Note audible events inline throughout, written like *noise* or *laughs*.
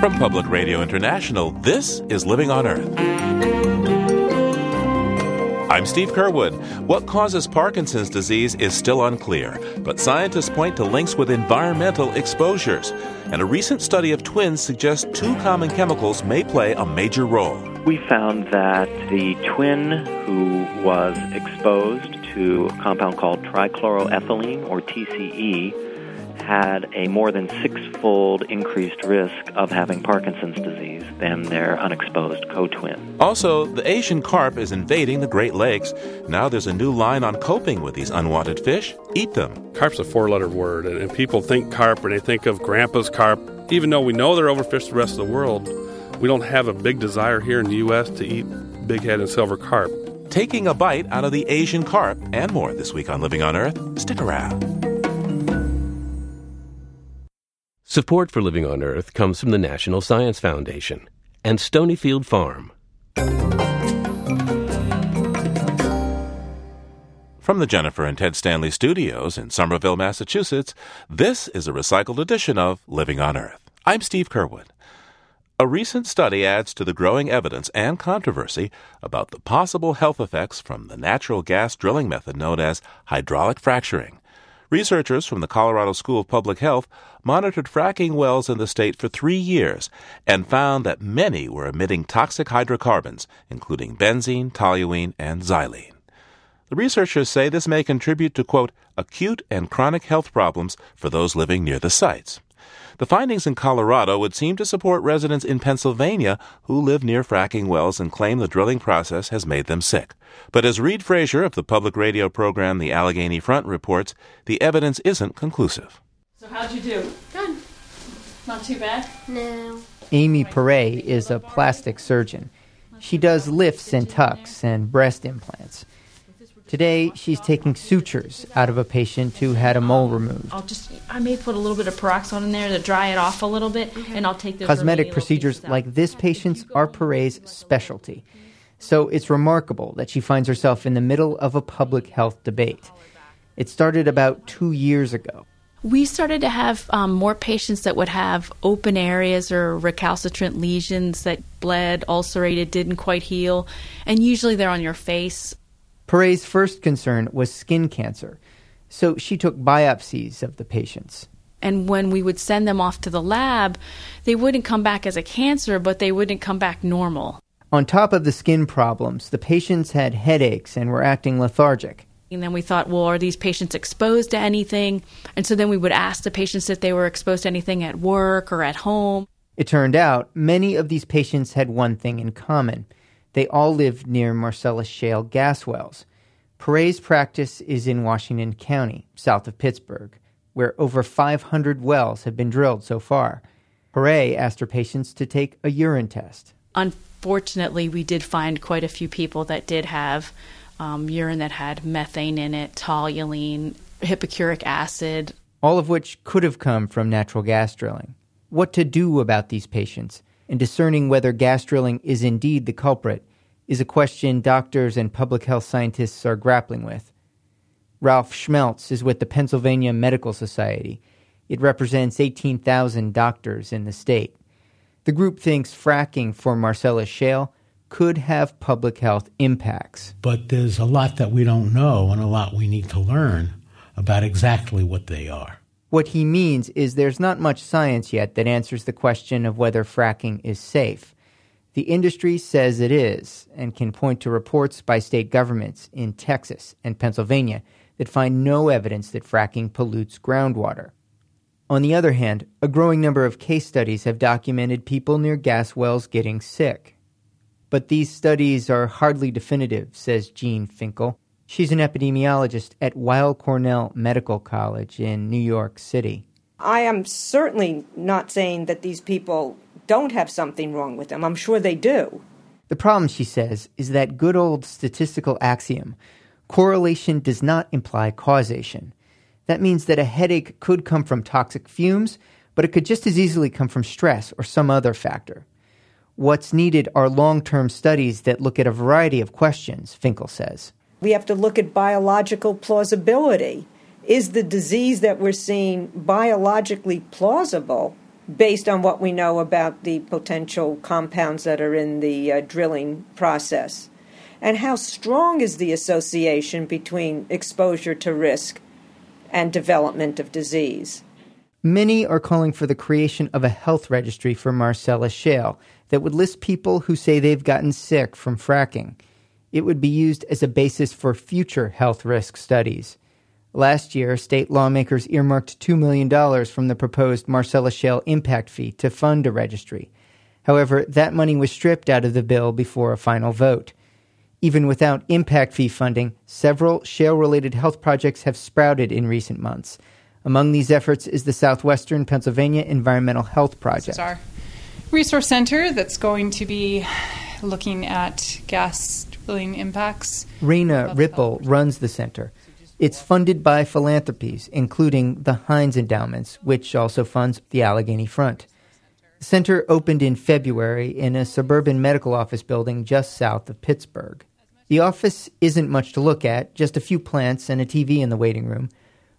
From Public Radio International, this is Living on Earth. I'm Steve Curwood. What causes Parkinson's disease is still unclear, but scientists point to links with environmental exposures. And a recent study of twins suggests two common chemicals may play a major role. We found that the twin who was exposed to a compound called trichloroethylene, or TCE, had a more than six-fold increased risk of having Parkinson's disease than their unexposed co-twin. Also, the Asian carp is invading the Great Lakes. Now there's a new line on coping with these unwanted fish. Eat them. Carp's a four-letter word, and people think carp and they think of grandpa's carp. Even though we know they're overfished the rest of the world, we don't have a big desire here in the U.S. to eat bighead and silver carp. Taking a bite out of the Asian carp and more this week on Living on Earth. Stick around. Support for Living on Earth comes from the National Science Foundation and Stonyfield Farm. From the Jennifer and Ted Stanley studios in Somerville, Massachusetts, this is a recycled edition of Living on Earth. I'm Steve Curwood. A recent study adds to the growing evidence and controversy about the possible health effects from the natural gas drilling method known as hydraulic fracturing. Researchers from the Colorado School of Public Health monitored fracking wells in the state for three years and found that many were emitting toxic hydrocarbons, including benzene, toluene, and xylene. The researchers say this may contribute to, quote, acute and chronic health problems for those living near the sites. The findings in Colorado would seem to support residents in Pennsylvania who live near fracking wells and claim the drilling process has made them sick. But as Reid Frazier of the public radio program The Allegheny Front reports, the evidence isn't conclusive. So how'd you do? Good. Not too bad? No. Amy Pare is a plastic surgeon. She does lifts and tucks and breast implants. Today, she's taking sutures out of a patient who had a mole removed. I'll just, I may put a little bit of peroxide in there to dry it off a little bit, and I'll take the Cosmetic procedures like this patient's are Pare's specialty. So it's remarkable that she finds herself in the middle of a public health debate. It started about two years ago. We started to have um, more patients that would have open areas or recalcitrant lesions that bled, ulcerated, didn't quite heal, and usually they're on your face. Pare's first concern was skin cancer, so she took biopsies of the patients. And when we would send them off to the lab, they wouldn't come back as a cancer, but they wouldn't come back normal. On top of the skin problems, the patients had headaches and were acting lethargic. And then we thought, well, are these patients exposed to anything? And so then we would ask the patients if they were exposed to anything at work or at home. It turned out many of these patients had one thing in common. They all lived near Marcellus Shale gas wells. Pare's practice is in Washington County, south of Pittsburgh, where over 500 wells have been drilled so far. Pare asked her patients to take a urine test. Unfortunately, we did find quite a few people that did have um, urine that had methane in it, toluene, hippuric acid. all of which could have come from natural gas drilling. What to do about these patients and discerning whether gas drilling is indeed the culprit is a question doctors and public health scientists are grappling with. Ralph Schmelz is with the Pennsylvania Medical Society. It represents 18,000 doctors in the state. The group thinks fracking for Marcellus Shale could have public health impacts. but there's a lot that we don't know and a lot we need to learn about exactly what they are. What he means is there's not much science yet that answers the question of whether fracking is safe. The industry says it is and can point to reports by state governments in Texas and Pennsylvania that find no evidence that fracking pollutes groundwater. On the other hand, a growing number of case studies have documented people near gas wells getting sick. But these studies are hardly definitive, says Jean Finkel. She's an epidemiologist at Weill Cornell Medical College in New York City. I am certainly not saying that these people don't have something wrong with them. I'm sure they do. The problem, she says, is that good old statistical axiom correlation does not imply causation. That means that a headache could come from toxic fumes, but it could just as easily come from stress or some other factor. What's needed are long term studies that look at a variety of questions, Finkel says. We have to look at biological plausibility. Is the disease that we're seeing biologically plausible based on what we know about the potential compounds that are in the uh, drilling process? And how strong is the association between exposure to risk and development of disease? Many are calling for the creation of a health registry for Marcellus Shale that would list people who say they've gotten sick from fracking. It would be used as a basis for future health risk studies. Last year, state lawmakers earmarked $2 million from the proposed Marcellus Shale impact fee to fund a registry. However, that money was stripped out of the bill before a final vote. Even without impact fee funding, several shale related health projects have sprouted in recent months. Among these efforts is the Southwestern Pennsylvania Environmental Health Project. This is our resource center that's going to be looking at gas drilling impacts. Raina Rippel runs the center. It's funded by philanthropies, including the Heinz Endowments, which also funds the Allegheny Front. The center opened in February in a suburban medical office building just south of Pittsburgh. The office isn't much to look at, just a few plants and a TV in the waiting room,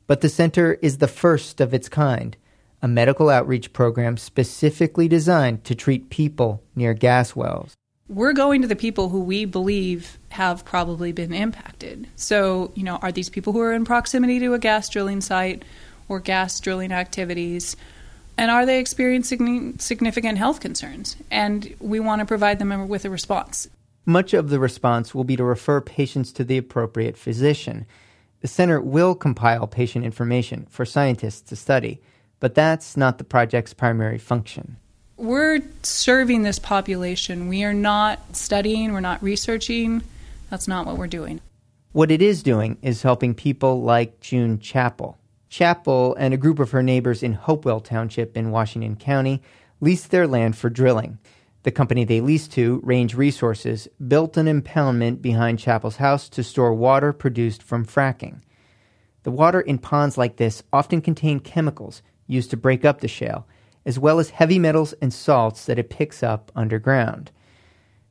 but the center is the first of its kind, a medical outreach program specifically designed to treat people near gas wells. We're going to the people who we believe have probably been impacted. So, you know, are these people who are in proximity to a gas drilling site or gas drilling activities? and are they experiencing significant health concerns? And we want to provide them with a response. Much of the response will be to refer patients to the appropriate physician. The center will compile patient information for scientists to study, but that's not the project's primary function. We're serving this population. We are not studying, we're not researching. That's not what we're doing. What it is doing is helping people like June Chappell. Chappell and a group of her neighbors in Hopewell Township in Washington County leased their land for drilling. The company they leased to, Range Resources, built an impoundment behind Chappell's house to store water produced from fracking. The water in ponds like this often contain chemicals used to break up the shale, as well as heavy metals and salts that it picks up underground.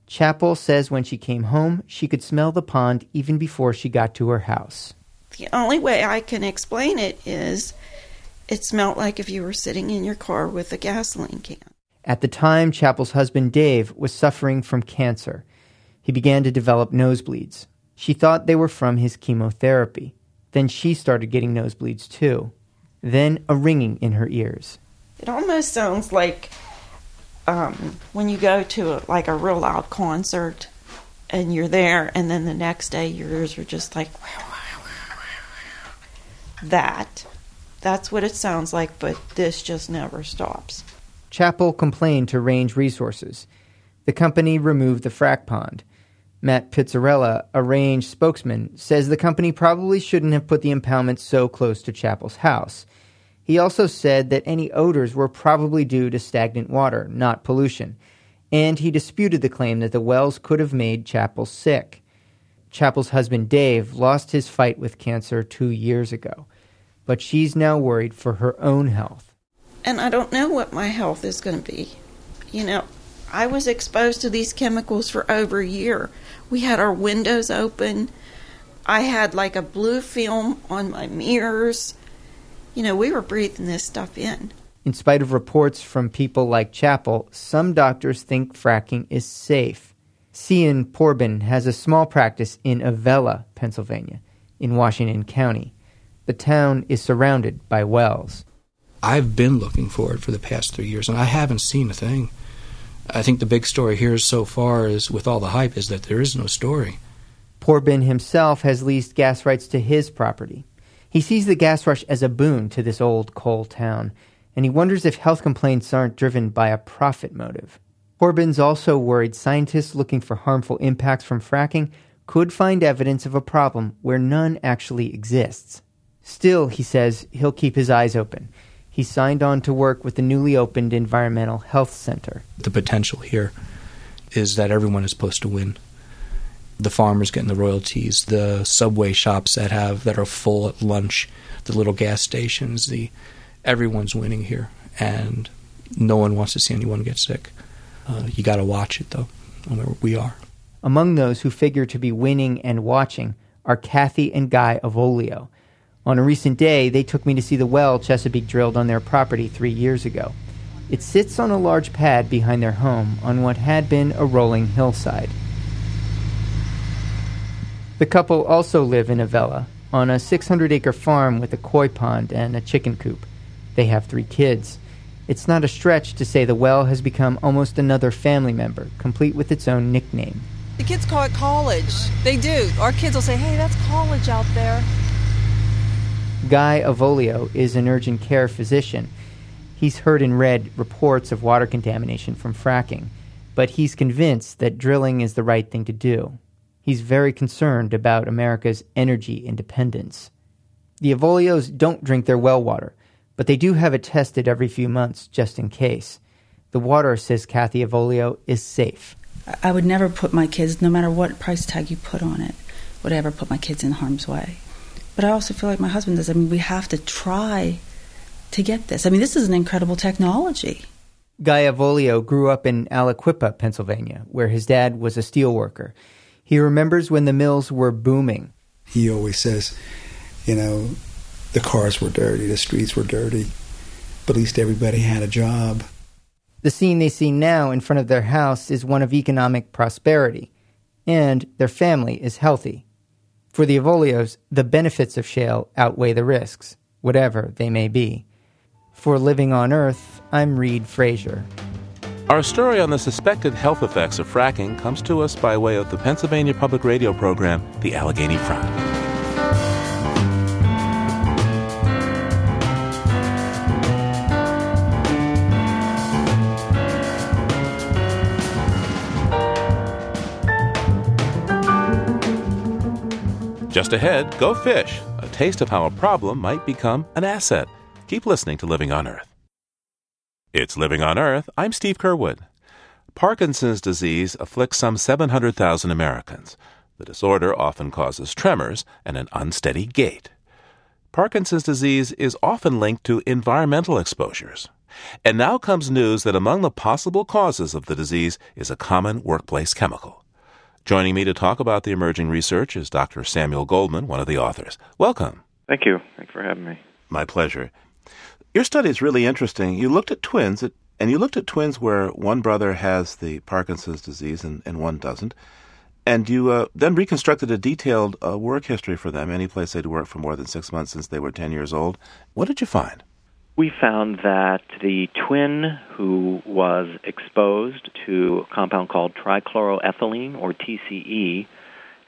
Chappell says when she came home, she could smell the pond even before she got to her house. The only way I can explain it is it smelled like if you were sitting in your car with a gasoline can. At the time, Chappell's husband Dave was suffering from cancer. He began to develop nosebleeds. She thought they were from his chemotherapy. Then she started getting nosebleeds too. Then a ringing in her ears. It almost sounds like um, when you go to a, like a real loud concert and you're there, and then the next day your ears are just like that. That's what it sounds like, but this just never stops. Chappell complained to Range Resources. The company removed the frac pond. Matt Pitzarella, a Range spokesman, says the company probably shouldn't have put the impoundment so close to Chappell's house. He also said that any odors were probably due to stagnant water, not pollution, and he disputed the claim that the wells could have made Chappell sick. Chappell's husband Dave lost his fight with cancer two years ago, but she's now worried for her own health. And I don't know what my health is going to be. You know, I was exposed to these chemicals for over a year. We had our windows open. I had like a blue film on my mirrors. You know, we were breathing this stuff in. In spite of reports from people like Chappell, some doctors think fracking is safe. Cian Porbin has a small practice in Avella, Pennsylvania, in Washington County. The town is surrounded by wells. I've been looking for it for the past three years, and I haven't seen a thing. I think the big story here so far is, with all the hype, is that there is no story. Porbin himself has leased gas rights to his property. He sees the gas rush as a boon to this old coal town, and he wonders if health complaints aren't driven by a profit motive. Porbin's also worried scientists looking for harmful impacts from fracking could find evidence of a problem where none actually exists. Still, he says, he'll keep his eyes open. He signed on to work with the newly opened Environmental Health Center. The potential here is that everyone is supposed to win. The farmers getting the royalties, the subway shops that have that are full at lunch, the little gas stations, the everyone's winning here and no one wants to see anyone get sick. Uh, you got to watch it, though. We are. Among those who figure to be winning and watching are Kathy and Guy Avolio. On a recent day, they took me to see the well Chesapeake drilled on their property three years ago. It sits on a large pad behind their home on what had been a rolling hillside. The couple also live in Avella, on a 600 acre farm with a koi pond and a chicken coop. They have three kids. It's not a stretch to say the well has become almost another family member, complete with its own nickname. The kids call it college. They do. Our kids will say, hey, that's college out there. Guy Avolio is an urgent care physician. He's heard and read reports of water contamination from fracking, but he's convinced that drilling is the right thing to do. He's very concerned about America's energy independence. The Avolios don't drink their well water, but they do have it tested every few months just in case. The water, says Kathy Avolio, is safe. I would never put my kids, no matter what price tag you put on it, would I ever put my kids in harm's way. But I also feel like my husband does. I mean, we have to try to get this. I mean, this is an incredible technology. Guy Avolio grew up in Aliquippa, Pennsylvania, where his dad was a steel worker. He remembers when the mills were booming. He always says, you know, the cars were dirty, the streets were dirty, but at least everybody had a job. The scene they see now in front of their house is one of economic prosperity, and their family is healthy. For the Avolios, the benefits of shale outweigh the risks, whatever they may be. For Living on Earth, I'm Reid Frazier. Our story on the suspected health effects of fracking comes to us by way of the Pennsylvania Public Radio program, The Allegheny Front. Just ahead, go fish, a taste of how a problem might become an asset. Keep listening to Living on Earth. It's Living on Earth. I'm Steve Curwood. Parkinson's disease afflicts some 700,000 Americans. The disorder often causes tremors and an unsteady gait. Parkinson's disease is often linked to environmental exposures. And now comes news that among the possible causes of the disease is a common workplace chemical. Joining me to talk about the emerging research is Dr. Samuel Goldman, one of the authors. Welcome. Thank you. Thanks for having me. My pleasure. Your study is really interesting. You looked at twins, and you looked at twins where one brother has the Parkinson's disease and, and one doesn't. And you uh, then reconstructed a detailed uh, work history for them, any place they'd worked for more than six months since they were 10 years old. What did you find? We found that the twin who was exposed to a compound called trichloroethylene, or TCE,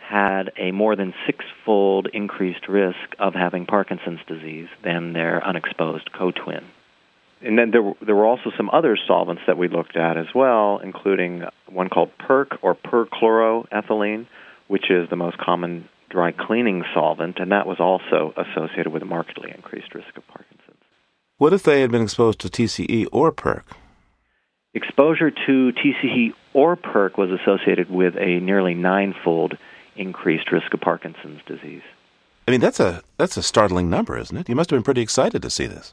had a more than six-fold increased risk of having Parkinson's disease than their unexposed co-twin. And then there were, there were also some other solvents that we looked at as well, including one called PERC or perchloroethylene, which is the most common dry cleaning solvent, and that was also associated with a markedly increased risk of Parkinson's. What if they had been exposed to TCE or PERC? Exposure to TCE or PERC was associated with a nearly ninefold increased risk of Parkinson's disease. I mean, that's a that's a startling number, isn't it? You must have been pretty excited to see this.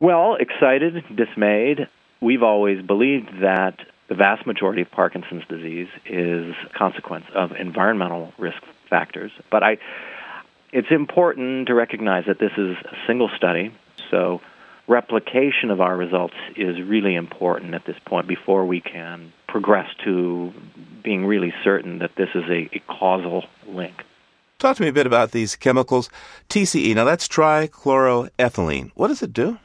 Well, excited, dismayed. We've always believed that the vast majority of Parkinson's disease is a consequence of environmental risk factors, but I it's important to recognize that this is a single study, so replication of our results is really important at this point before we can progress to being really certain that this is a, a causal link. Talk to me a bit about these chemicals. TCE, now that's trichloroethylene. What does it do?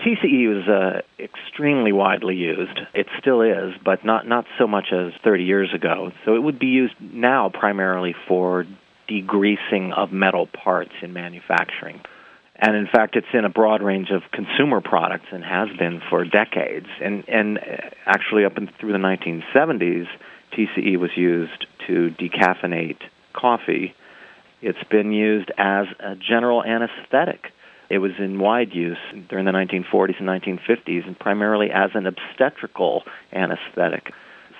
TCE was uh, extremely widely used. It still is, but not, not so much as 30 years ago. So it would be used now primarily for degreasing of metal parts in manufacturing. And in fact, it's in a broad range of consumer products and has been for decades. And, and uh, actually, up in, through the 1970s, TCE was used to decaffeinate coffee. It's been used as a general anesthetic. It was in wide use during the 1940s and 1950s, and primarily as an obstetrical anesthetic,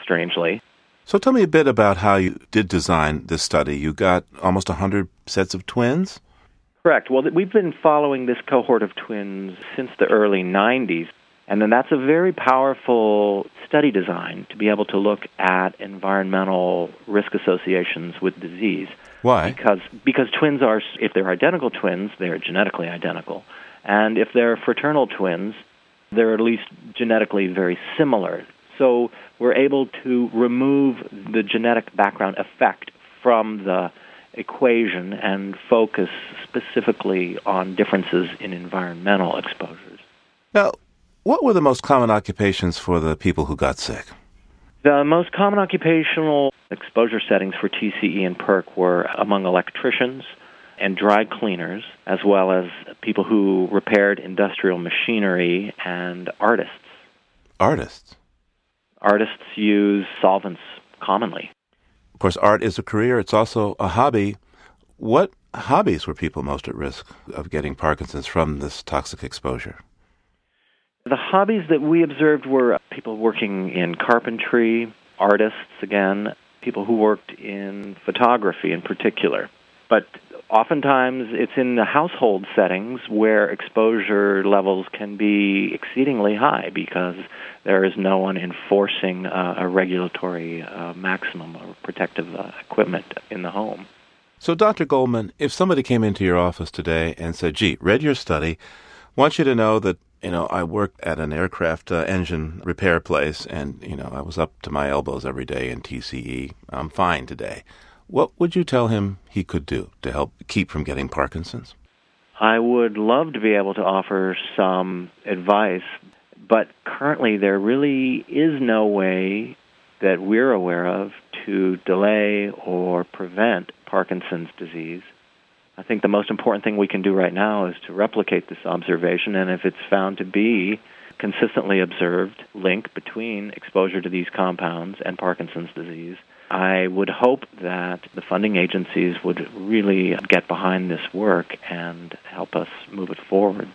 strangely. So tell me a bit about how you did design this study. You got almost 100 sets of twins? Correct. Well, we've been following this cohort of twins since the early 90s. And then that's a very powerful study design to be able to look at environmental risk associations with disease. Why? Because because twins are if they're identical twins, they're genetically identical. And if they're fraternal twins, they're at least genetically very similar. So we're able to remove the genetic background effect from the equation and focus specifically on differences in environmental exposures. Now, what were the most common occupations for the people who got sick? The most common occupational exposure settings for TCE and PERC were among electricians and dry cleaners, as well as people who repaired industrial machinery and artists. Artists? Artists use solvents commonly. Of course, art is a career, it's also a hobby. What hobbies were people most at risk of getting Parkinson's from this toxic exposure? The hobbies that we observed were people working in carpentry, artists again, people who worked in photography in particular. But oftentimes it's in the household settings where exposure levels can be exceedingly high because there is no one enforcing uh, a regulatory uh, maximum of protective uh, equipment in the home. So, Dr. Goldman, if somebody came into your office today and said, gee, read your study, want you to know that you know, I worked at an aircraft uh, engine repair place, and you know, I was up to my elbows every day in TCE. I'm fine today. What would you tell him he could do to help keep from getting Parkinson's? I would love to be able to offer some advice, but currently there really is no way that we're aware of to delay or prevent Parkinson's disease. I think the most important thing we can do right now is to replicate this observation, and if it's found to be consistently observed link between exposure to these compounds and Parkinson's disease, I would hope that the funding agencies would really get behind this work and help us move it forward.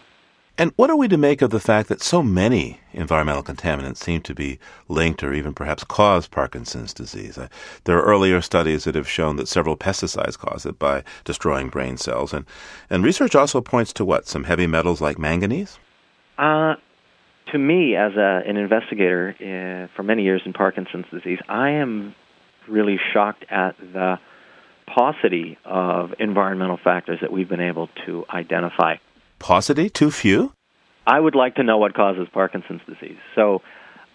And what are we to make of the fact that so many environmental contaminants seem to be linked or even perhaps cause Parkinson's disease? Uh, there are earlier studies that have shown that several pesticides cause it by destroying brain cells. And, and research also points to what? Some heavy metals like manganese? Uh, to me, as a, an investigator uh, for many years in Parkinson's disease, I am really shocked at the paucity of environmental factors that we've been able to identify paucity? Too few? I would like to know what causes Parkinson's disease. So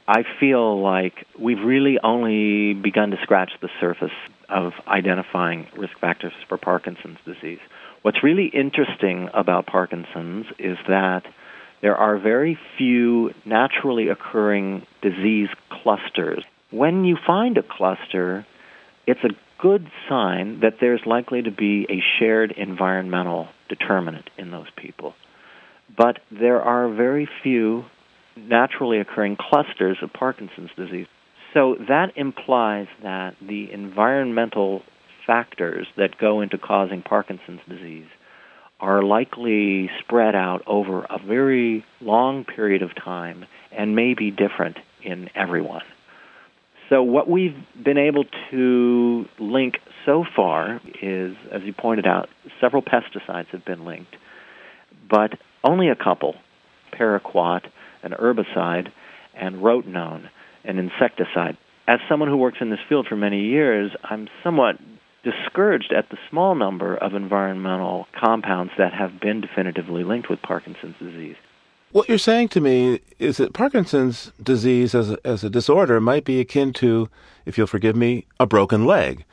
I feel like we've really only begun to scratch the surface of identifying risk factors for Parkinson's disease. What's really interesting about Parkinson's is that there are very few naturally occurring disease clusters. When you find a cluster, it's a good sign that there's likely to be a shared environmental determinant in those people. But there are very few naturally occurring clusters of Parkinson's disease. So that implies that the environmental factors that go into causing Parkinson's disease are likely spread out over a very long period of time and may be different in everyone. So, what we've been able to link so far is, as you pointed out, several pesticides have been linked, but only a couple paraquat, an herbicide, and rotenone, an insecticide. As someone who works in this field for many years, I'm somewhat discouraged at the small number of environmental compounds that have been definitively linked with Parkinson's disease. What you're saying to me is that Parkinson's disease as a, as a disorder might be akin to, if you'll forgive me, a broken leg.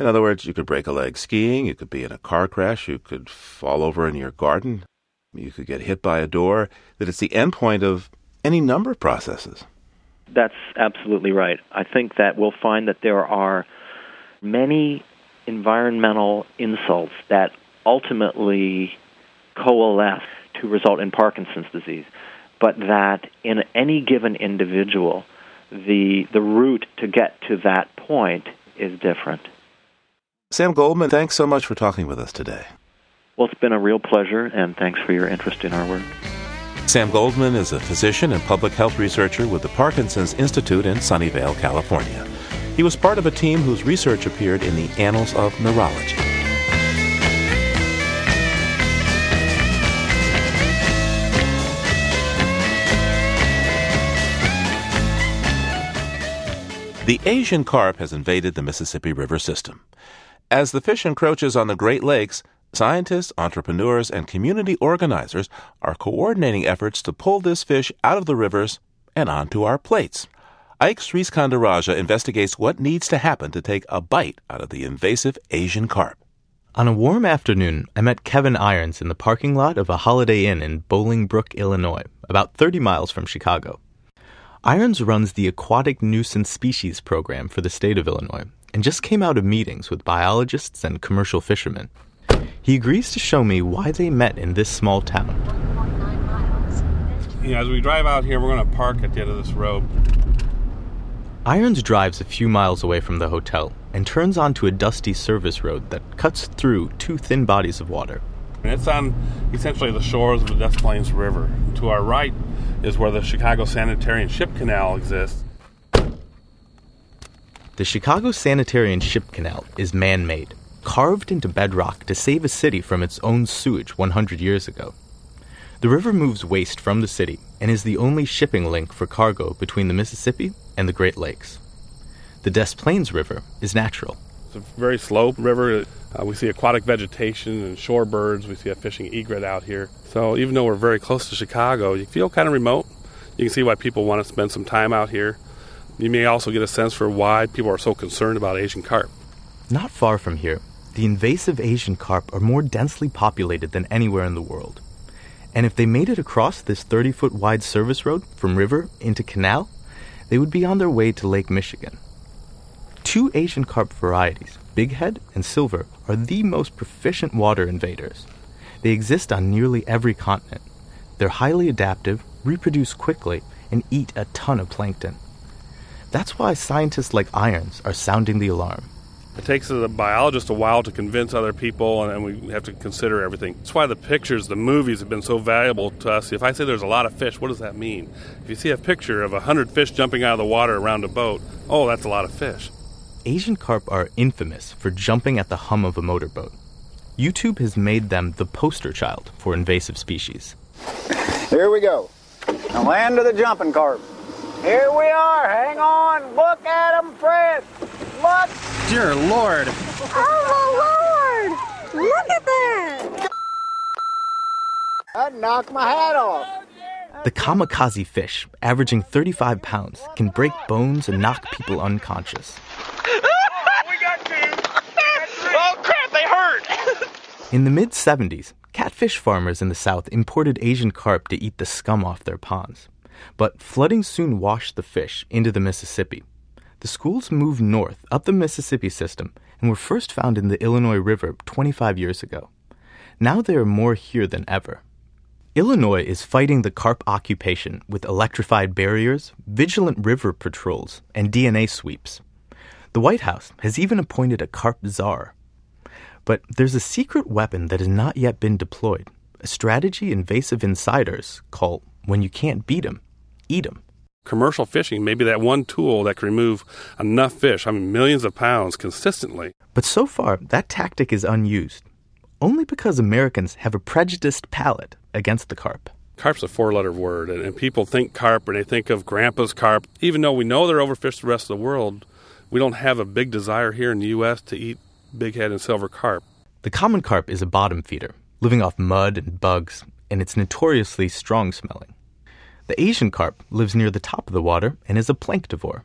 In other words, you could break a leg skiing, you could be in a car crash, you could fall over in your garden, you could get hit by a door, that it's the endpoint of any number of processes. That's absolutely right. I think that we'll find that there are many environmental insults that ultimately coalesce to result in Parkinson's disease, but that in any given individual, the the route to get to that point is different. Sam Goldman, thanks so much for talking with us today. Well, it's been a real pleasure, and thanks for your interest in our work. Sam Goldman is a physician and public health researcher with the Parkinson's Institute in Sunnyvale, California. He was part of a team whose research appeared in the Annals of Neurology. The Asian carp has invaded the Mississippi River system. As the fish encroaches on the Great Lakes, scientists, entrepreneurs, and community organizers are coordinating efforts to pull this fish out of the rivers and onto our plates. Ike Sriskandarajah investigates what needs to happen to take a bite out of the invasive Asian carp. On a warm afternoon, I met Kevin Irons in the parking lot of a Holiday Inn in Bolingbrook, Illinois, about 30 miles from Chicago. Irons runs the Aquatic Nuisance Species Program for the state of Illinois and just came out of meetings with biologists and commercial fishermen. He agrees to show me why they met in this small town. You know, as we drive out here, we're going to park at the end of this road. Irons drives a few miles away from the hotel and turns onto a dusty service road that cuts through two thin bodies of water. And it's on essentially the shores of the Des Plaines River. To our right is where the Chicago Sanitary and Ship Canal exists. The Chicago Sanitary and Ship Canal is man made, carved into bedrock to save a city from its own sewage 100 years ago. The river moves waste from the city and is the only shipping link for cargo between the Mississippi and the Great Lakes. The Des Plaines River is natural. It's a very slow river. Uh, we see aquatic vegetation and shorebirds. We see a fishing egret out here. So even though we're very close to Chicago, you feel kind of remote. You can see why people want to spend some time out here. You may also get a sense for why people are so concerned about Asian carp. Not far from here, the invasive Asian carp are more densely populated than anywhere in the world. And if they made it across this 30 foot wide service road from river into canal, they would be on their way to Lake Michigan. Two Asian carp varieties, bighead and silver, are the most proficient water invaders. They exist on nearly every continent. They're highly adaptive, reproduce quickly, and eat a ton of plankton. That's why scientists like Irons are sounding the alarm. It takes a biologist a while to convince other people, and, we have to consider everything. That's why the pictures, the movies have been so valuable to us. If I say there's a lot of fish, what does that mean? If you see a picture of a hundred fish jumping out of the water around a boat, oh, that's a lot of fish. Asian carp are infamous for jumping at the hum of a motorboat. YouTube has made them the poster child for invasive species. Here we go. The land of the jumping carp. Here we are. Hang on. Look at them, Fred. Look. Dear Lord. Oh, my Lord. Look at that. I'd knock my hat off. The kamikaze fish, averaging 35 pounds, can break bones and knock people unconscious. oh, crap, they hurt. In the mid 70s, catfish farmers in the South imported Asian carp to eat the scum off their ponds. But flooding soon washed the fish into the Mississippi. The schools moved north up the Mississippi system and were first found in the Illinois River 25 years ago. Now they are more here than ever. Illinois is fighting the carp occupation with electrified barriers, vigilant river patrols, and DNA sweeps. The White House has even appointed a carp czar. But there's a secret weapon that has not yet been deployed, a strategy invasive insiders call when you can't beat 'em, eat 'em. Commercial fishing may be that one tool that can remove enough fish, I mean millions of pounds consistently. But so far, that tactic is unused, only because Americans have a prejudiced palate against the carp. Carp's a four letter word, and, and people think carp and they think of grandpa's carp. Even though we know they're overfished the rest of the world, we don't have a big desire here in the U.S. to eat bighead and silver carp. The common carp is a bottom feeder, living off mud and bugs, and it's notoriously strong smelling. The Asian carp lives near the top of the water and is a planktivore.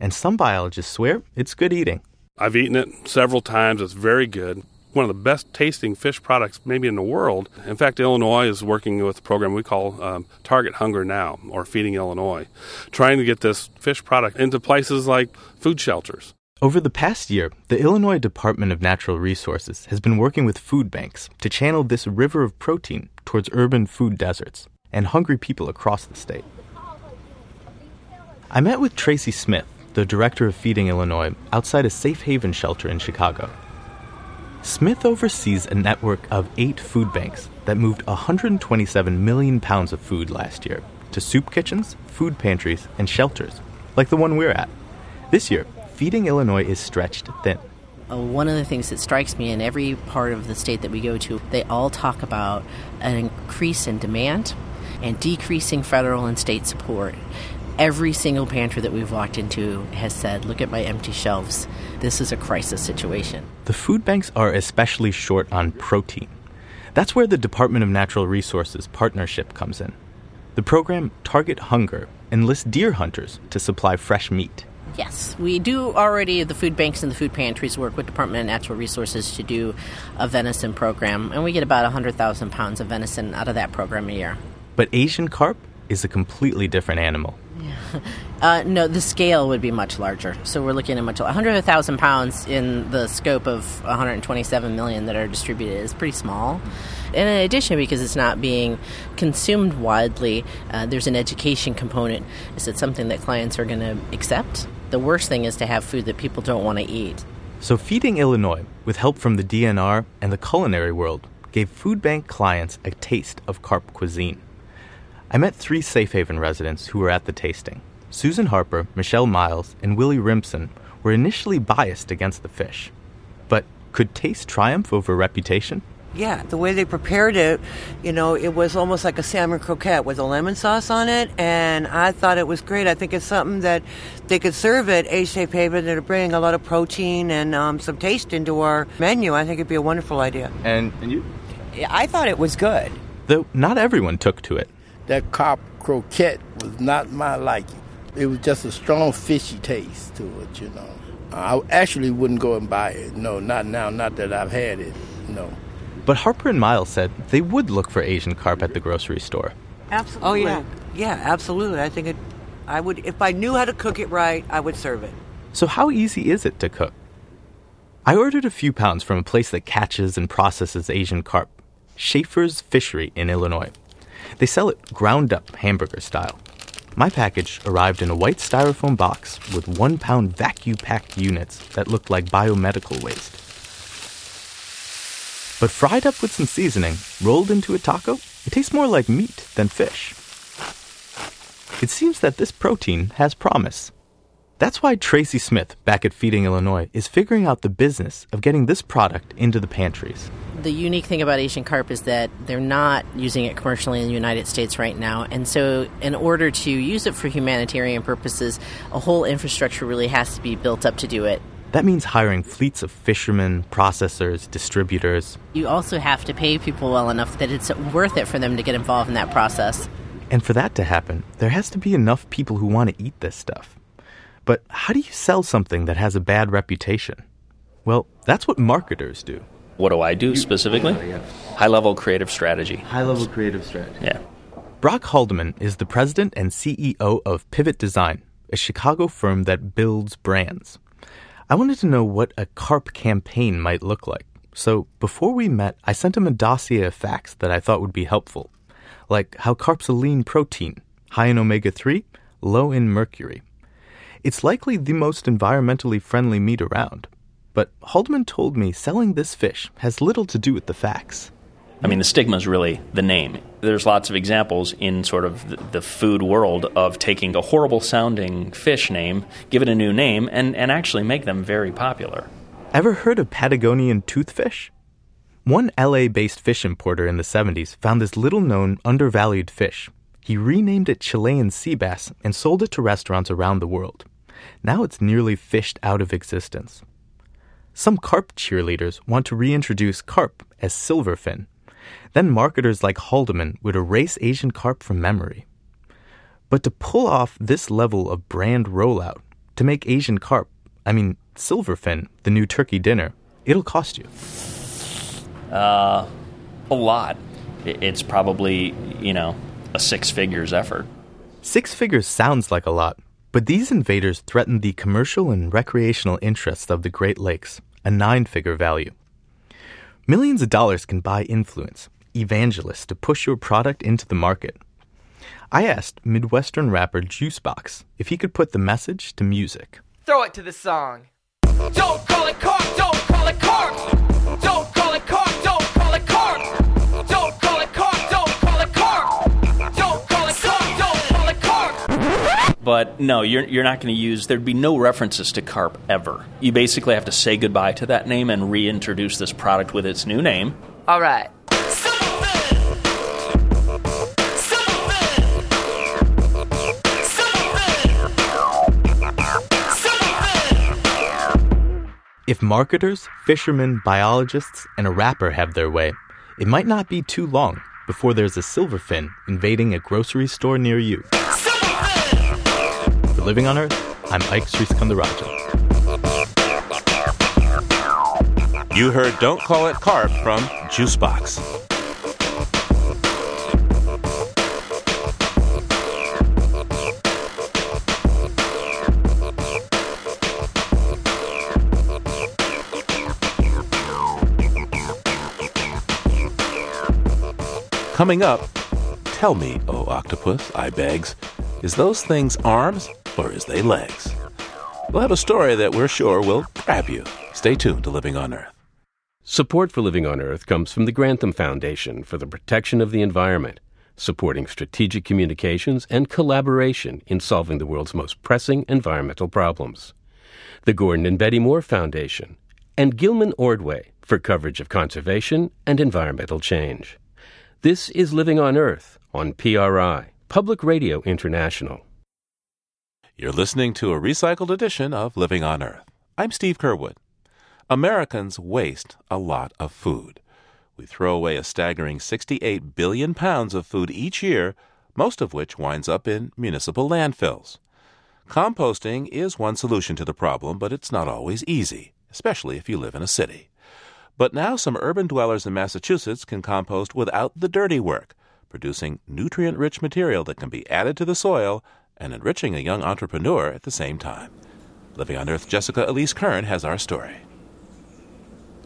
And some biologists swear it's good eating. I've eaten it several times. It's very good. One of the best tasting fish products, maybe in the world. In fact, Illinois is working with a program we call um, Target Hunger Now, or Feeding Illinois, trying to get this fish product into places like food shelters. Over the past year, the Illinois Department of Natural Resources has been working with food banks to channel this river of protein towards urban food deserts and hungry people across the state. I met with Tracy Smith, the director of Feeding Illinois, outside a safe haven shelter in Chicago. Smith oversees a network of eight food banks that moved 127 million pounds of food last year to soup kitchens, food pantries, and shelters, like the one we're at. This year, Feeding Illinois is stretched thin. Uh, one of the things that strikes me in every part of the state that we go to, they all talk about an increase in demand and decreasing federal and state support. Every single pantry that we've walked into has said, Look at my empty shelves. This is a crisis situation. The food banks are especially short on protein. That's where the Department of Natural Resources partnership comes in. The program Target Hunger enlists deer hunters to supply fresh meat. Yes, we do already. The food banks and the food pantries work with Department of Natural Resources to do a venison program, and we get about 100,000 pounds of venison out of that program a year. But Asian carp is a completely different animal. *laughs* Uh, no, the scale would be much larger. So we're looking at much 100,000 pounds in the scope of 127 million that are distributed is pretty small. And in addition, because it's not being consumed widely, uh, there's an education component. Is it something that clients are going to accept? The worst thing is to have food that people don't want to eat. So, Feeding Illinois, with help from the DNR and the culinary world, gave food bank clients a taste of carp cuisine. I met three Safe Haven residents who were at the tasting. Susan Harper, Michelle Miles, and Willie Rimpson were initially biased against the fish. But could taste triumph over reputation? Yeah, the way they prepared it, you know, it was almost like a salmon croquette with a lemon sauce on it, and I thought it was great. I think it's something that they could serve at A Safe Haven that are bringing a lot of protein and um, some taste into our menu. I think it'd be a wonderful idea. And, and you? I thought it was good. Though not everyone took to it. That carp croquette was not my liking. It was just a strong fishy taste to it, you know. I actually wouldn't go and buy it. No, not now. Not that I've had it. No. But Harper and Miles said they would look for Asian carp at the grocery store. Absolutely. Oh yeah, yeah, absolutely. I think it. I would if I knew how to cook it right, I would serve it. So how easy is it to cook? I ordered a few pounds from a place that catches and processes Asian carp, Schafer's Fishery in Illinois. They sell it ground up hamburger style. My package arrived in a white styrofoam box with one pound vacuum packed units that looked like biomedical waste. But fried up with some seasoning, rolled into a taco, it tastes more like meat than fish. It seems that this protein has promise. That's why Tracy Smith, back at Feeding Illinois, is figuring out the business of getting this product into the pantries the unique thing about Asian carp is that they're not using it commercially in the United States right now. And so, in order to use it for humanitarian purposes, a whole infrastructure really has to be built up to do it. That means hiring fleets of fishermen, processors, distributors. You also have to pay people well enough that it's worth it for them to get involved in that process. And for that to happen, there has to be enough people who want to eat this stuff. But how do you sell something that has a bad reputation? Well, that's what marketers do. What do I do specifically? Oh, yeah. High level creative strategy. High level creative strategy. Yeah. Brock Haldeman is the president and CEO of Pivot Design, a Chicago firm that builds brands. I wanted to know what a carp campaign might look like. So before we met, I sent him a dossier of facts that I thought would be helpful, like how carp's a lean protein, high in omega 3, low in mercury. It's likely the most environmentally friendly meat around. But Haldeman told me selling this fish has little to do with the facts. I mean, the stigma is really the name. There's lots of examples in sort of the, food world of taking a horrible sounding fish name, give it a new name, and, and actually make them very popular. Ever heard of Patagonian toothfish? One LA based fish importer in the 70s found this little known, undervalued fish. He renamed it Chilean sea bass and sold it to restaurants around the world. Now it's nearly fished out of existence. Some carp cheerleaders want to reintroduce carp as silverfin then marketers like Haldeman would erase Asian carp from memory. But to pull off this level of brand rollout, to make Asian carp, I mean, silverfin, the new turkey dinner, it'll cost you. Uh, a lot. It's probably, you know, a six figures effort. Six figures sounds like a lot, but these invaders threaten the commercial and recreational interests of the Great Lakes, a nine figure value. Millions of dollars can buy influence, evangelists to push your product into the market. I asked Midwestern rapper Juicebox if he could put the message to music. Throw it to the song. Don't call it carp, don't call it carp. Don't But no, you're, you're not going to use, there'd be no references to carp ever. You basically have to say goodbye to that name and reintroduce this product with its new name. All right. If marketers, fishermen, biologists, and a rapper have their way, it might not be too long before there's a silverfin invading a grocery store near you. Living on Earth, I'm Ike Sriskandarajah. You heard Don't Call It Carp from Juicebox. Coming up, tell me, oh octopus, I begs, is those things arms or is they legs? We'll have a story that we're sure will grab you. Stay tuned to Living on Earth. Support for Living on Earth comes from the Grantham Foundation for the Protection of the Environment, supporting strategic communications and collaboration in solving the world's most pressing environmental problems. The Gordon and Betty Moore Foundation, and Gilman Ordway for coverage of conservation and environmental change. This is Living on Earth on PRI, Public Radio International. You're listening to a recycled edition of Living on Earth. I'm Steve Curwood. Americans waste a lot of food. We throw away a staggering 68 billion pounds of food each year, most of which winds up in municipal landfills. Composting is one solution to the problem, but it's not always easy, especially if you live in a city. But now some urban dwellers in Massachusetts can compost without the dirty work, producing nutrient rich material that can be added to the soil and enriching a young entrepreneur at the same time. Living on Earth, Jessica Elise Kern has our story.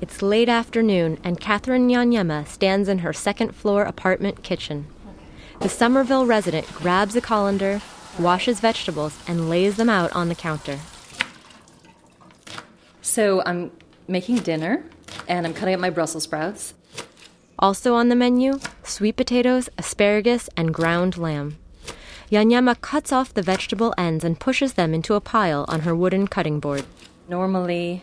It's late afternoon, and Catherine Nyanyema stands in her second floor apartment kitchen. The Somerville resident grabs a colander, washes vegetables, and lays them out on the counter. So I'm making dinner, and I'm cutting up my Brussels sprouts. Also on the menu, sweet potatoes, asparagus, and ground lamb. Yanyama cuts off the vegetable ends and pushes them into a pile on her wooden cutting board. Normally,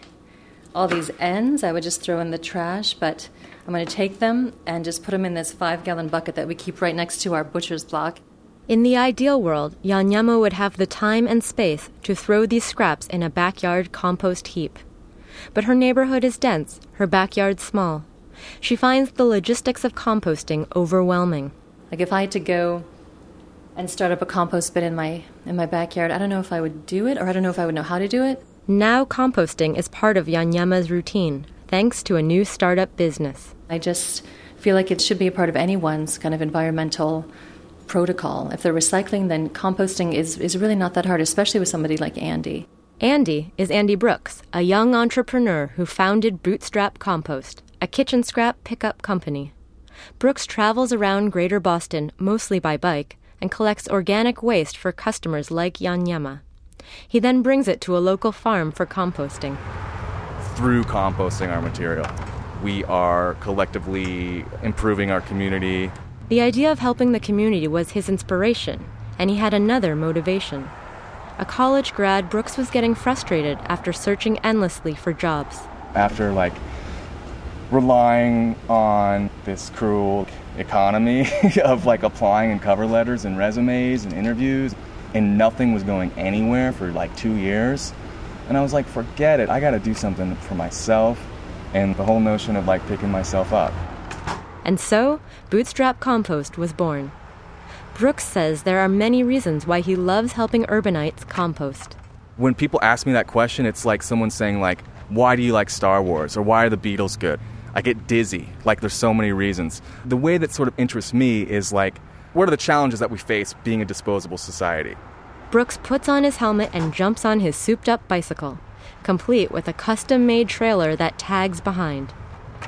all these ends I would just throw in the trash, but I'm going to take them and just put them in this five gallon bucket that we keep right next to our butcher's block. In the ideal world, Yanyama would have the time and space to throw these scraps in a backyard compost heap. But her neighborhood is dense, her backyard small. She finds the logistics of composting overwhelming. Like if I had to go and start up a compost bin in my in my backyard, I don't know if I would do it or I don't know if I would know how to do it. Now composting is part of Yanyama's routine, thanks to a new startup business. I just feel like it should be a part of anyone's kind of environmental protocol. If they're recycling, then composting is, is really not that hard, especially with somebody like Andy. Andy is Andy Brooks, a young entrepreneur who founded Bootstrap Compost, a kitchen scrap pickup company. Brooks travels around Greater Boston, mostly by bike, and collects organic waste for customers like Yanyama. He then brings it to a local farm for composting. Through composting our material, we are collectively improving our community. The idea of helping the community was his inspiration, and he had another motivation. A college grad, Brooks was getting frustrated after searching endlessly for jobs. After like relying on this cruel economy *laughs* of like applying and cover letters and resumes and interviews and nothing was going anywhere for like 2 years. And I was like, forget it. I got to do something for myself and the whole notion of like picking myself up. And so, Bootstrap Compost was born. Brooks says there are many reasons why he loves helping urbanites compost. When people ask me that question, it's like someone saying like, "Why do you like Star Wars?" or "Why are the Beatles good?" I get dizzy. Like there's so many reasons. The way that sort of interests me is like, what are the challenges that we face being a disposable society? Brooks puts on his helmet and jumps on his souped-up bicycle, complete with a custom-made trailer that tags behind.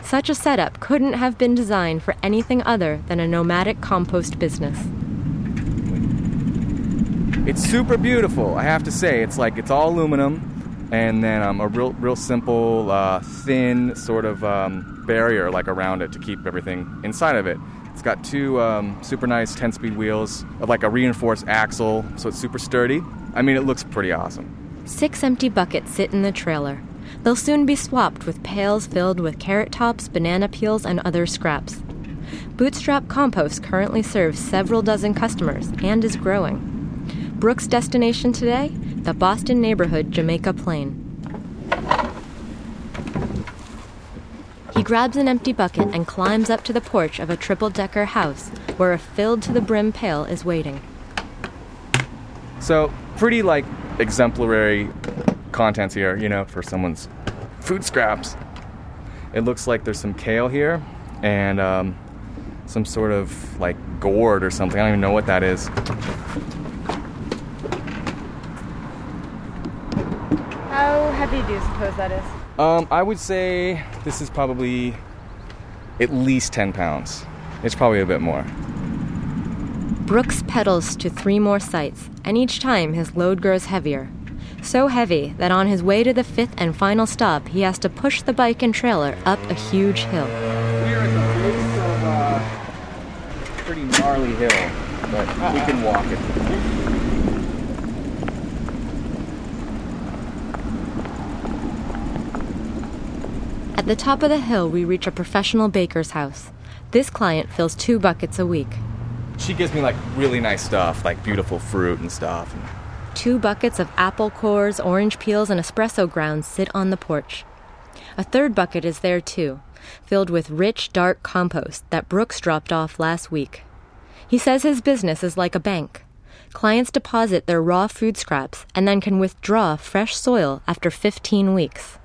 Such a setup couldn't have been designed for anything other than a nomadic compost business. It's super beautiful, I have to say. It's like it's all aluminum, and then um, a real, real simple, uh, thin sort of um, barrier like around it to keep everything inside of it. It's got two um, super nice 10-speed wheels, of like a reinforced axle, so it's super sturdy. I mean, it looks pretty awesome. Six empty buckets sit in the trailer. They'll soon be swapped with pails filled with carrot tops, banana peels, and other scraps. Bootstrap Compost currently serves several dozen customers and is growing. Brooks' destination today? The Boston neighborhood Jamaica Plain. He grabs an empty bucket and climbs up to the porch of a triple decker house where a filled to the brim pail is waiting. So, pretty like exemplary contents here, you know, for someone's food scraps. It looks like there's some kale here and um, some sort of like gourd or something. I don't even know what that is. How heavy do you suppose that is? Um, I would say this is probably at least 10 pounds. It's probably a bit more. Brooks pedals to three more sites, and each time his load grows heavier. So heavy that on his way to the fifth and final stop, he has to push the bike and trailer up a huge hill. We're at the base of a pretty gnarly hill, but we can walk it. At the top of the hill, we reach a professional baker's house. This client fills two buckets a week. She gives me like really nice stuff, like beautiful fruit and stuff. And Two buckets of apple cores, orange peels, and espresso grounds sit on the porch. A third bucket is there too, filled with rich, dark compost that Brooks dropped off last week. He says his business is like a bank. Clients deposit their raw food scraps and then can withdraw fresh soil after 15 weeks.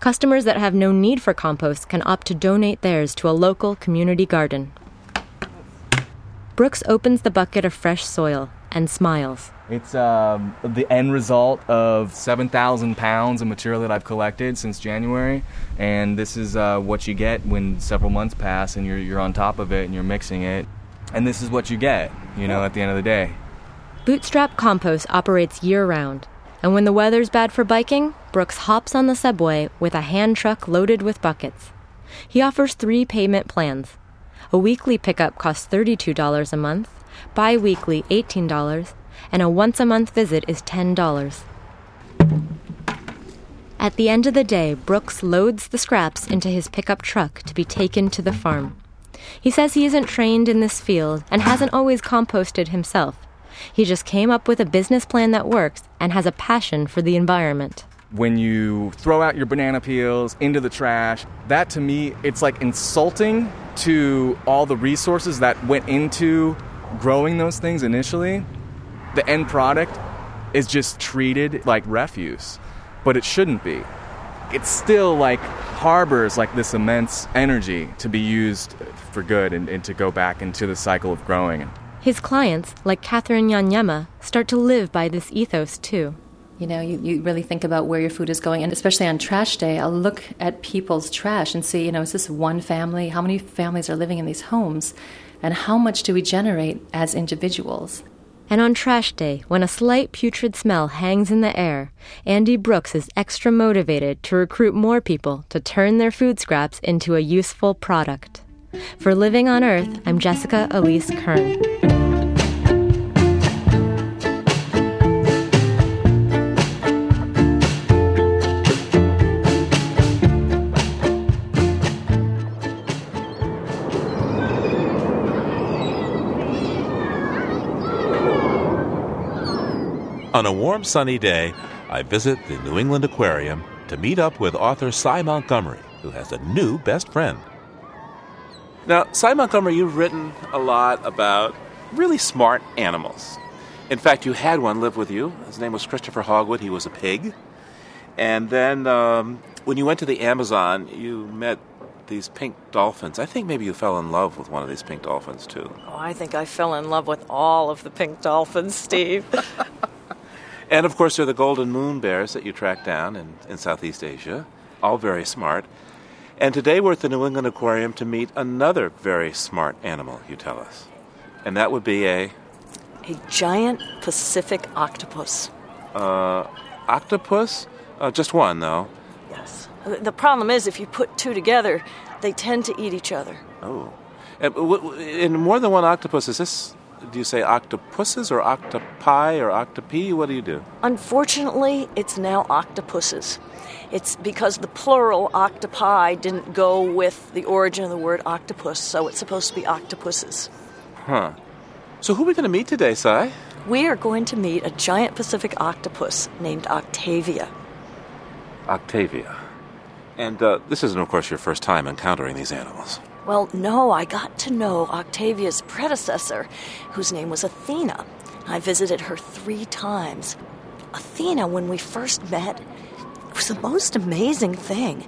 Customers that have no need for compost can opt to donate theirs to a local community garden. Brooks opens the bucket of fresh soil and smiles. It's um, the end result of 7,000 pounds of material that I've collected since January, and this is uh, what you get when several months pass and you're, you're on top of it and you're mixing it. And this is what you get, you know, at the end of the day. Bootstrap Compost operates year round, and when the weather's bad for biking, Brooks hops on the subway with a hand truck loaded with buckets. He offers three payment plans. A weekly pickup costs $32 a month, bi weekly $18, and a once a month visit is $10. At the end of the day, Brooks loads the scraps into his pickup truck to be taken to the farm. He says he isn't trained in this field and hasn't always composted himself. He just came up with a business plan that works and has a passion for the environment. When you throw out your banana peels into the trash, that to me, it's like insulting to all the resources that went into growing those things initially. The end product is just treated like refuse, but it shouldn't be. It still like harbors like this immense energy to be used for good and, and to go back into the cycle of growing. His clients, like Catherine Yanyama, start to live by this ethos too. You know, you, you really think about where your food is going, and especially on trash day, I'll look at people's trash and see, you know, is this one family? How many families are living in these homes? And how much do we generate as individuals? And on trash day, when a slight putrid smell hangs in the air, Andy Brooks is extra motivated to recruit more people to turn their food scraps into a useful product. For Living on Earth, I'm Jessica Elise Kern. On a warm, sunny day, I visit the New England Aquarium to meet up with author Sy Montgomery, who has a new best friend. Now, Sy Montgomery, you've written a lot about really smart animals. In fact, you had one live with you. His name was Christopher Hogwood. He was a pig. And then um, when you went to the Amazon, you met these pink dolphins. I think maybe you fell in love with one of these pink dolphins, too. Oh, I think I fell in love with all of the pink dolphins, Steve. *laughs* And of course, there are the golden moon bears that you track down in, in Southeast Asia, all very smart. And today we're at the New England Aquarium to meet another very smart animal, you tell us. And that would be a. a giant Pacific octopus. Uh, octopus? Uh, just one, though. Yes. The problem is, if you put two together, they tend to eat each other. Oh. And w- w- in more than one octopus, is this. Do you say octopuses or octopi or octopi? What do you do? Unfortunately, it's now octopuses. It's because the plural octopi didn't go with the origin of the word octopus, so it's supposed to be octopuses. Huh. So who are we going to meet today, Sy? We are going to meet a giant Pacific octopus named Octavia. Octavia. And uh, this isn't, of course, your first time encountering these animals. Well, no, I got to know Octavia's predecessor, whose name was Athena. I visited her three times. Athena, when we first met, was the most amazing thing.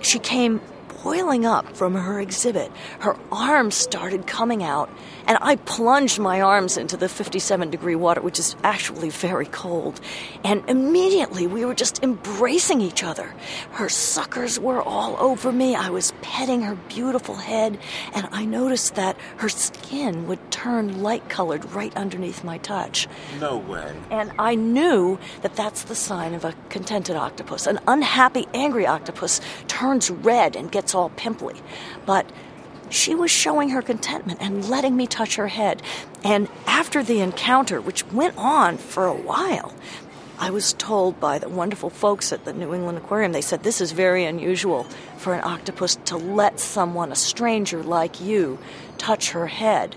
She came boiling up from her exhibit. Her arms started coming out, and I plunged my arms into the 57 degree water, which is actually very cold. And immediately we were just embracing each other. Her suckers were all over me. I was petting her beautiful head, and I noticed that her skin would turn light colored right underneath my touch. No way. And I knew that that's the sign of a contented octopus. An unhappy, angry octopus turns red and gets all pimply. But she was showing her contentment and letting me touch her head. And after the encounter, which went on for a while, I was told by the wonderful folks at the New England Aquarium, they said this is very unusual for an octopus to let someone, a stranger like you, touch her head.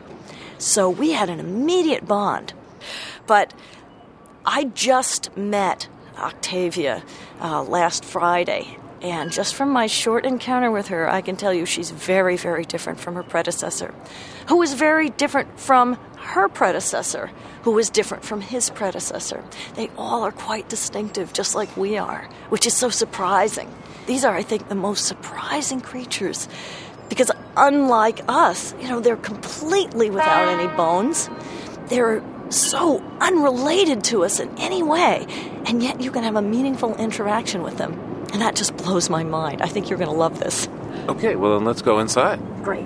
So we had an immediate bond. But I just met Octavia uh, last Friday, and just from my short encounter with her, I can tell you she's very, very different from her predecessor, who was very different from her predecessor, who was different from his predecessor. They all are quite distinctive, just like we are, which is so surprising. These are, I think, the most surprising creatures because, unlike us, you know, they're completely without any bones. They're so unrelated to us in any way, and yet you can have a meaningful interaction with them. And that just blows my mind. I think you're going to love this. Okay, well, then let's go inside. Great.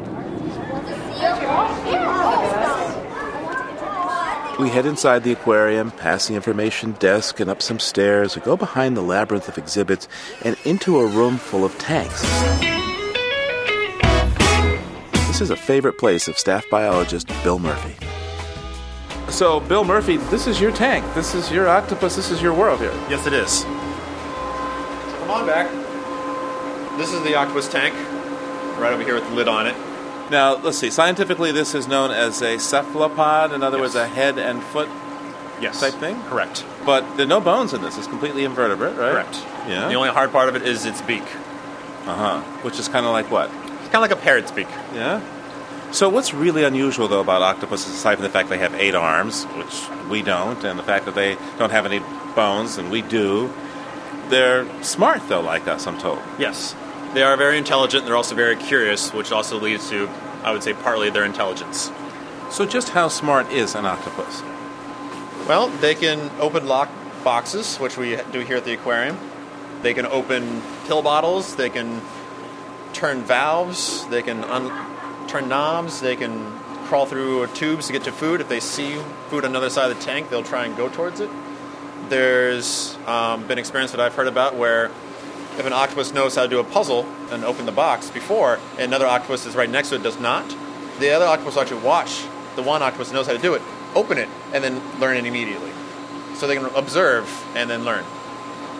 We head inside the aquarium, past the information desk, and up some stairs. We go behind the labyrinth of exhibits and into a room full of tanks. This is a favorite place of staff biologist Bill Murphy. So, Bill Murphy, this is your tank. This is your octopus. This is your world here. Yes, it is. Come on back. This is the octopus tank, right over here with the lid on it. Now, let's see. Scientifically, this is known as a cephalopod. In other words, a head and foot Yes. type thing. Correct. But there are no bones in this. It's completely invertebrate, right? Correct. Yeah. The only hard part of it is its beak. Uh huh. Which is kind of like what? It's kind of like a parrot's beak. Yeah. So, what's really unusual though about octopuses, aside from the fact they have eight arms, which we don't, and the fact that they don't have any bones and we do, they're smart though, like us, I'm told. Yes. They are very intelligent. They're also very curious, which also leads to, I would say, partly their intelligence. So, just how smart is an octopus? Well, they can open lock boxes, which we do here at the aquarium. They can open pill bottles. They can turn valves. They can un- turn knobs. They can crawl through tubes to get to food. If they see food on the other side of the tank, they'll try and go towards it. There's um, been experience that I've heard about where if an octopus knows how to do a puzzle and open the box before, and another octopus is right next to it does not, the other octopus will actually watch the one octopus knows how to do it, open it, and then learn it immediately. So they can observe and then learn.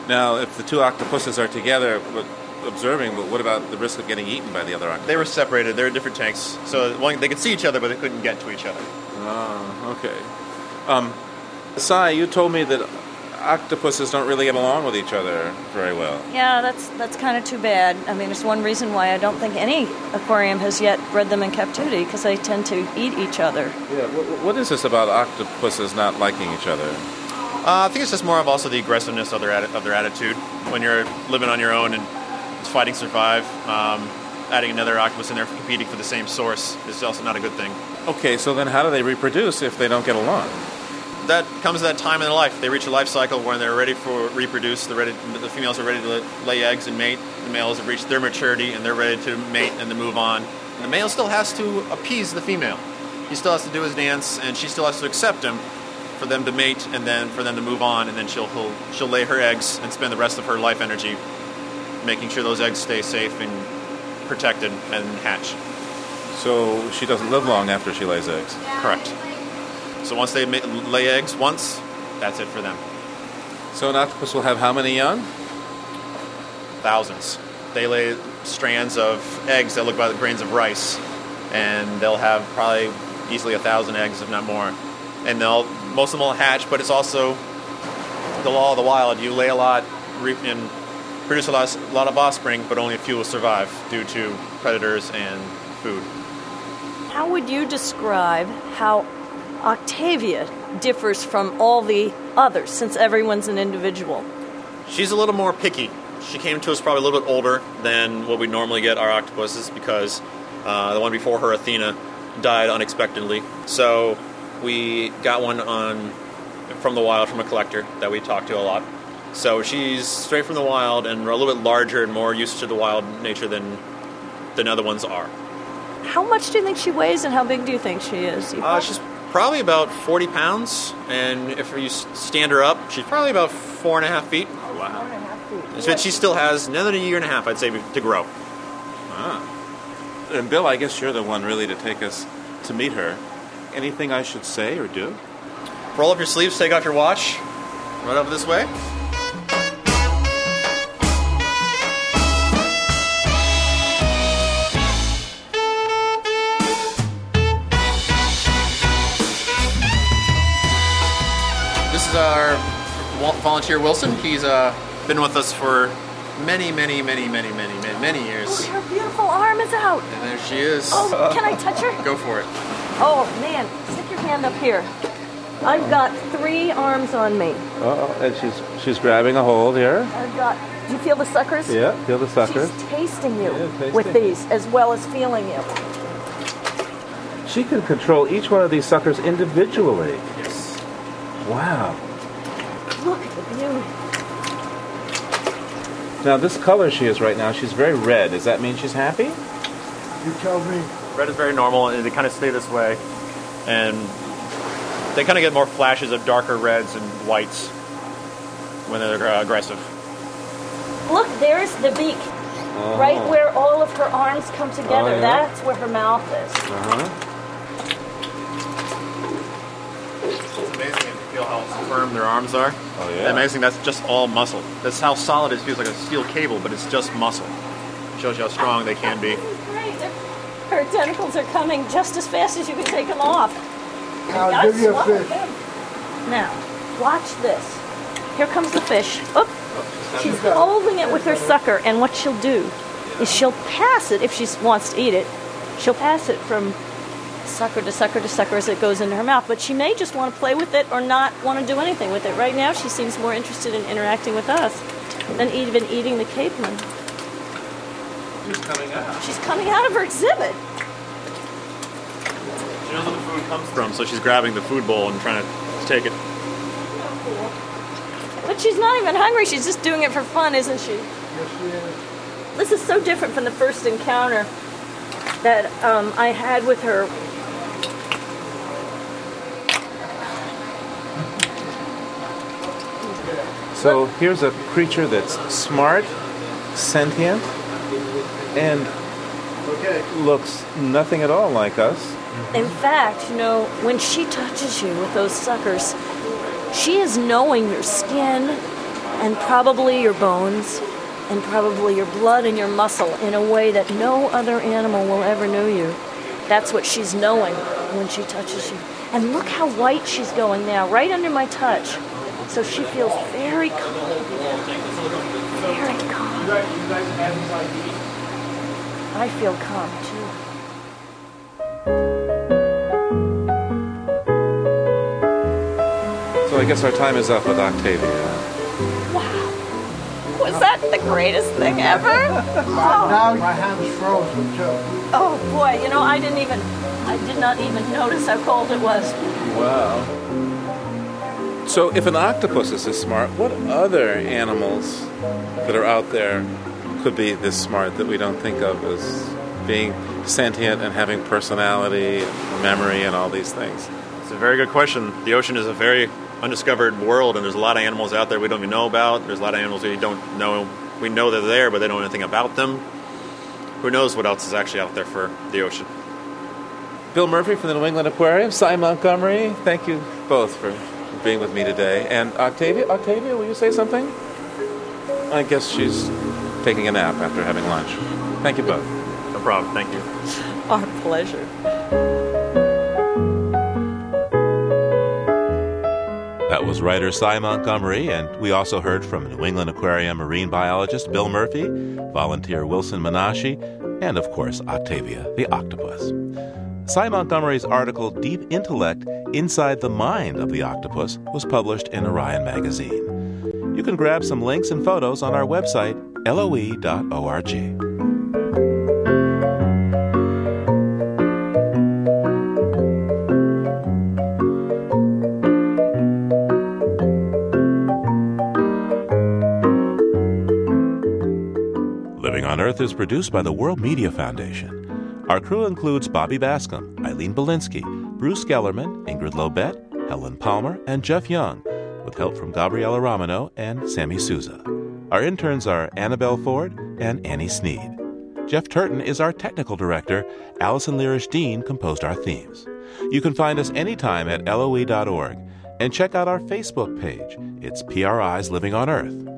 Now, if the two octopuses are together but observing, but what about the risk of getting eaten by the other octopus? They were separated. They're in different tanks, so one, they could see each other, but they couldn't get to each other. Ah, okay. Um, Sy, you told me that octopuses don't really get along with each other very well. Yeah, that's that's kind of too bad. I mean, it's one reason why I don't think any aquarium has yet bred them in captivity because they tend to eat each other. Yeah. What, what is this about octopuses not liking each other? Uh, I think it's just more of also the aggressiveness of their atti- of their attitude. When you're living on your own and it's fighting survive, um, adding another octopus in there competing for the same source is also not a good thing. Okay, so then how do they reproduce if they don't get along? That comes at that time in their life. They reach a life cycle when they're ready for reproduce. They're ready. The females are ready to lay eggs and mate. The males have reached their maturity and they're ready to mate and to move on. And the male still has to appease the female. He still has to do his dance, and she still has to accept him for them to mate and then for them to move on. And then she'll he'll, she'll lay her eggs and spend the rest of her life energy making sure those eggs stay safe and protected and hatch. So she doesn't live long after she lays eggs. Correct. So once they lay eggs once, that's it for them. So an octopus will have how many young? Thousands. They lay strands of eggs that look like grains of rice, and they'll have probably easily a thousand eggs, if not more. And they'll most of them will hatch, but it's also the law of the wild. You lay a lot, re- and produce a lot, a lot of offspring, but only a few will survive due to predators and food. How would you describe how Octavia differs from all the others, since everyone's an individual? She's a little more picky. She came to us probably a little bit older than what we normally get our octopuses because uh, the one before her, Athena, died unexpectedly. So we got one on from the wild from a collector that we talked to a lot. So she's straight from the wild and a little bit larger and more used to the wild nature than than other ones are. How much do you think she weighs, and how big do you think she is? Uh, she's probably about 40 pounds, and if you stand her up, she's probably about four and a half feet. Wow. Four and a half feet. So she still has another year and a half, I'd say, to grow. Ah. And Bill, I guess you're the one really to take us to meet her. Anything I should say or do? Roll up your sleeves, take off your watch, run over this way. Volunteer Wilson. He's uh, been with us for many, many, many, many, many, many, many years. Her beautiful arm is out. And there she is. Oh, can I touch her? Go for it. Oh man, stick your hand up here. I've got three arms on me. Oh, and she's she's grabbing a hold here. I've got. Do you feel the suckers? Yeah, feel the suckers. She's tasting you tasting. with these as well as feeling you. She can control each one of these suckers individually. Yes. Wow. Look at the beauty. Now this color she is right now, she's very red. Does that mean she's happy? You tell me. Red is very normal, and they kind of stay this way. And they kind of get more flashes of darker reds and whites when they're uh, aggressive. Look, there's the beak. Right where all of her arms come together. Oh, yeah? That's where her mouth is. Uh-huh. It's amazing to feel how firm their arms are. Oh, yeah. Amazing, that's just all muscle. That's how solid it feels like a steel cable, but it's just muscle. Shows you how strong they can be. Great. Her tentacles are coming just as fast as you can take them off. I'll gotta give you a fish. them. Now, watch this. Here comes the fish. Oop. Oh, She's holding it with her sucker, and what she'll do is she'll pass it if she wants to eat it. She'll pass it from sucker to sucker to sucker as it goes into her mouth. But she may just want to play with it or not want to do anything with it. Right now, she seems more interested in interacting with us than even eating the capelin. She's coming out. She's coming out of her exhibit. She knows where the food comes from, so she's grabbing the food bowl and trying to take it. But she's not even hungry. She's just doing it for fun, isn't she? This is so different from the first encounter that um, I had with her. So here's a creature that's smart, sentient, and looks nothing at all like us. In fact, you know, when she touches you with those suckers, she is knowing your skin and probably your bones and probably your blood and your muscle in a way that no other animal will ever know you. That's what she's knowing when she touches you. And look how white she's going now, right under my touch. So she feels very calm. Very calm. I feel calm too. So I guess our time is up with Octavia. Wow. Was that the greatest thing ever? Now oh. my hand's frozen too. Oh boy, you know, I didn't even, I did not even notice how cold it was. Wow. So if an octopus is this smart, what other animals that are out there could be this smart that we don't think of as being sentient and having personality and memory and all these things? It's a very good question. The ocean is a very undiscovered world, and there's a lot of animals out there we don't even know about. There's a lot of animals we don't know. We know they're there, but they don't know anything about them. Who knows what else is actually out there for the ocean? Bill Murphy from the New England Aquarium, Sy Montgomery, thank you both for being with me today. And Octavia, Octavia, will you say something? I guess she's taking a nap after having lunch. Thank you both. No problem. Thank you. Our pleasure. That That was writer Sy Montgomery, and we also heard from New England Aquarium marine biologist Bill Murphy, volunteer Wilson Menashi, and of course Octavia the octopus. Sy Montgomery's article Deep Intellect Inside the Mind of the Octopus was published in Orion magazine. You can grab some links and photos on our website, loe.org. Living on Earth is produced by the World Media Foundation. Our crew includes Bobby Bascom, Eileen Bolinsky, Bruce Gellerman, Ingrid Lobet, Helen Palmer, and Jeff Young, with help from Gabriella Romano and Sammy Souza. Our interns are Annabelle Ford and Annie Sneed. Jeff Turton is our technical director. Allison Lirish Dean composed our themes. You can find us anytime at loe.org and check out our Facebook page. It's PRI's Living on Earth.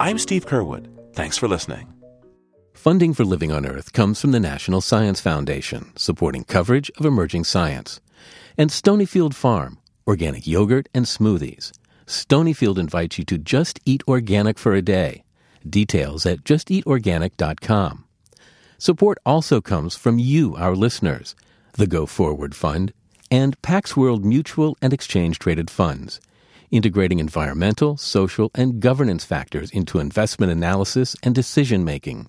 I'm Steve Curwood. Thanks for listening. Funding for Living on Earth comes from the National Science Foundation, supporting coverage of emerging science, and Stonyfield Farm, organic yogurt and smoothies. Stonyfield invites you to just eat organic for a day. Details at justeatorganic.com. Support also comes from you, our listeners, the Go Forward Fund, and Pax World Mutual and Exchange Traded Funds, integrating environmental, social, and governance factors into investment analysis and decision making.